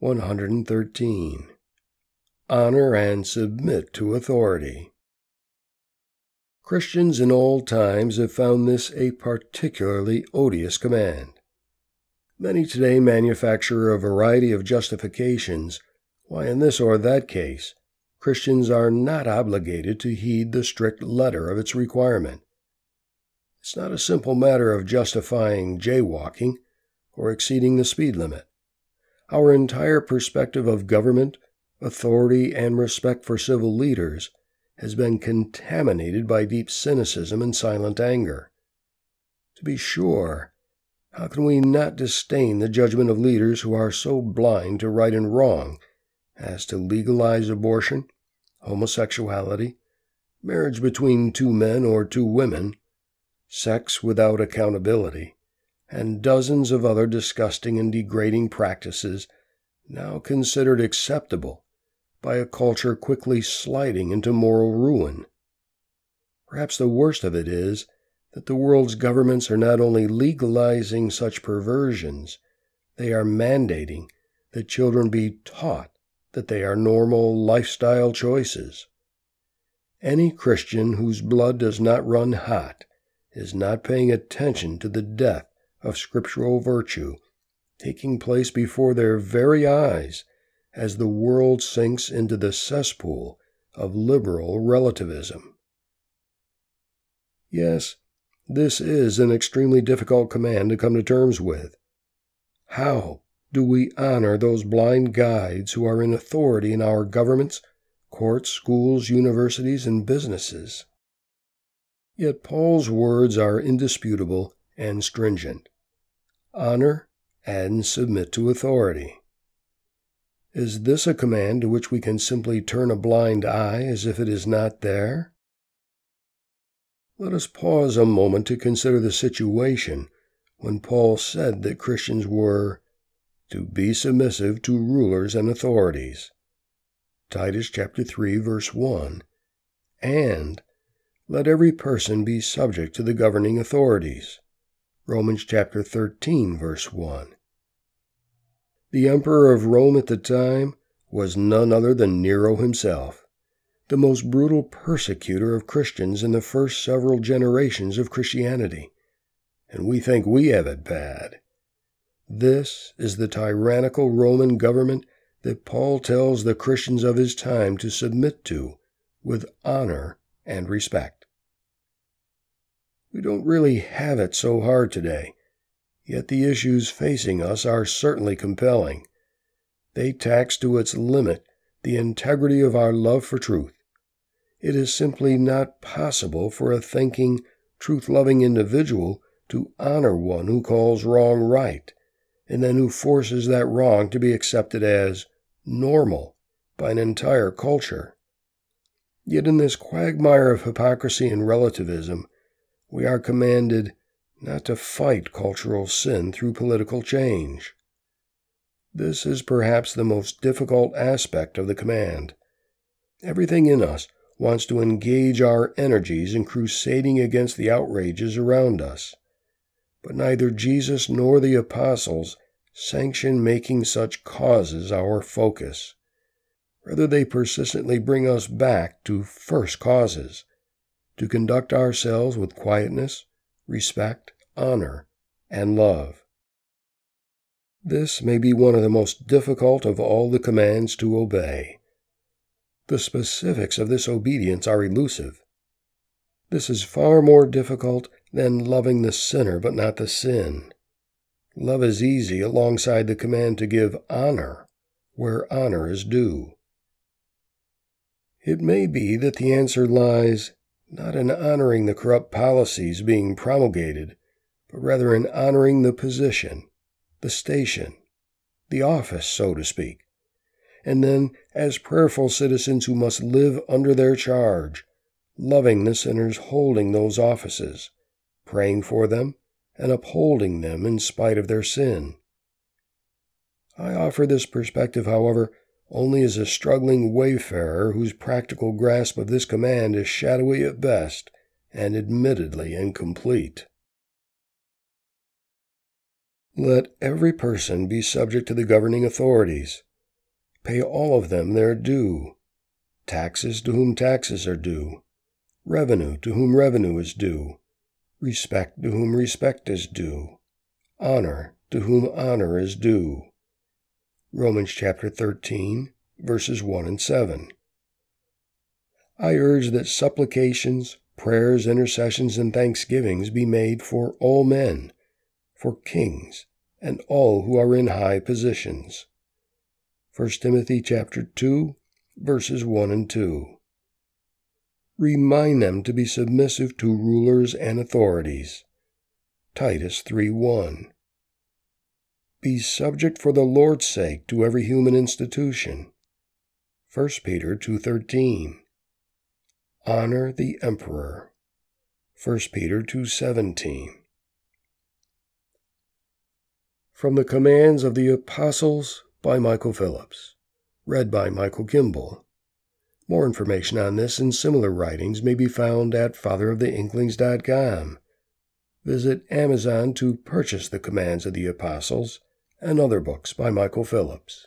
113. Honor and submit to authority. Christians in all times have found this a particularly odious command. Many today manufacture a variety of justifications why, in this or that case, Christians are not obligated to heed the strict letter of its requirement. It's not a simple matter of justifying jaywalking or exceeding the speed limit. Our entire perspective of government, authority, and respect for civil leaders has been contaminated by deep cynicism and silent anger. To be sure, how can we not disdain the judgment of leaders who are so blind to right and wrong as to legalize abortion, homosexuality, marriage between two men or two women, sex without accountability, and dozens of other disgusting and degrading practices now considered acceptable by a culture quickly sliding into moral ruin. Perhaps the worst of it is that the world's governments are not only legalizing such perversions, they are mandating that children be taught that they are normal lifestyle choices. Any Christian whose blood does not run hot is not paying attention to the death of scriptural virtue taking place before their very eyes as the world sinks into the cesspool of liberal relativism. Yes, this is an extremely difficult command to come to terms with. How do we honor those blind guides who are in authority in our governments, courts, schools, universities, and businesses? Yet Paul's words are indisputable and stringent. Honor and submit to authority. Is this a command to which we can simply turn a blind eye as if it is not there? Let us pause a moment to consider the situation when Paul said that Christians were to be submissive to rulers and authorities. Titus chapter 3 verse 1 and let every person be subject to the governing authorities. Romans chapter 13 verse 1. The emperor of Rome at the time was none other than Nero himself, the most brutal persecutor of Christians in the first several generations of Christianity. And we think we have it bad. This is the tyrannical Roman government that Paul tells the Christians of his time to submit to with honor and respect. We don't really have it so hard today, yet the issues facing us are certainly compelling. They tax to its limit the integrity of our love for truth. It is simply not possible for a thinking, truth loving individual to honor one who calls wrong right, and then who forces that wrong to be accepted as normal by an entire culture. Yet in this quagmire of hypocrisy and relativism, we are commanded not to fight cultural sin through political change. This is perhaps the most difficult aspect of the command. Everything in us wants to engage our energies in crusading against the outrages around us. But neither Jesus nor the apostles sanction making such causes our focus. Rather, they persistently bring us back to first causes, to conduct ourselves with quietness, respect, honor, and love. This may be one of the most difficult of all the commands to obey. The specifics of this obedience are elusive. This is far more difficult than loving the sinner but not the sin. Love is easy alongside the command to give honor where honor is due. It may be that the answer lies not in honoring the corrupt policies being promulgated, but rather in honoring the position, the station, the office, so to speak. And then, as prayerful citizens who must live under their charge, loving the sinners holding those offices, praying for them, and upholding them in spite of their sin. I offer this perspective, however, only as a struggling wayfarer whose practical grasp of this command is shadowy at best and admittedly incomplete. Let every person be subject to the governing authorities, Pay all of them their due. Taxes to whom taxes are due. Revenue to whom revenue is due. Respect to whom respect is due. Honor to whom honor is due. Romans chapter 13, verses 1 and 7. I urge that supplications, prayers, intercessions, and thanksgivings be made for all men, for kings, and all who are in high positions. 1 Timothy chapter 2, verses 1 and 2. Remind them to be submissive to rulers and authorities. Titus 3 1. Be subject for the Lord's sake to every human institution. 1 Peter 2:13 Honor the emperor. 1 Peter 2:17 From the Commands of the Apostles by Michael Phillips, read by Michael Kimball. More information on this and similar writings may be found at fatheroftheinklings.com. Visit Amazon to purchase the Commands of the Apostles and other books by Michael Phillips.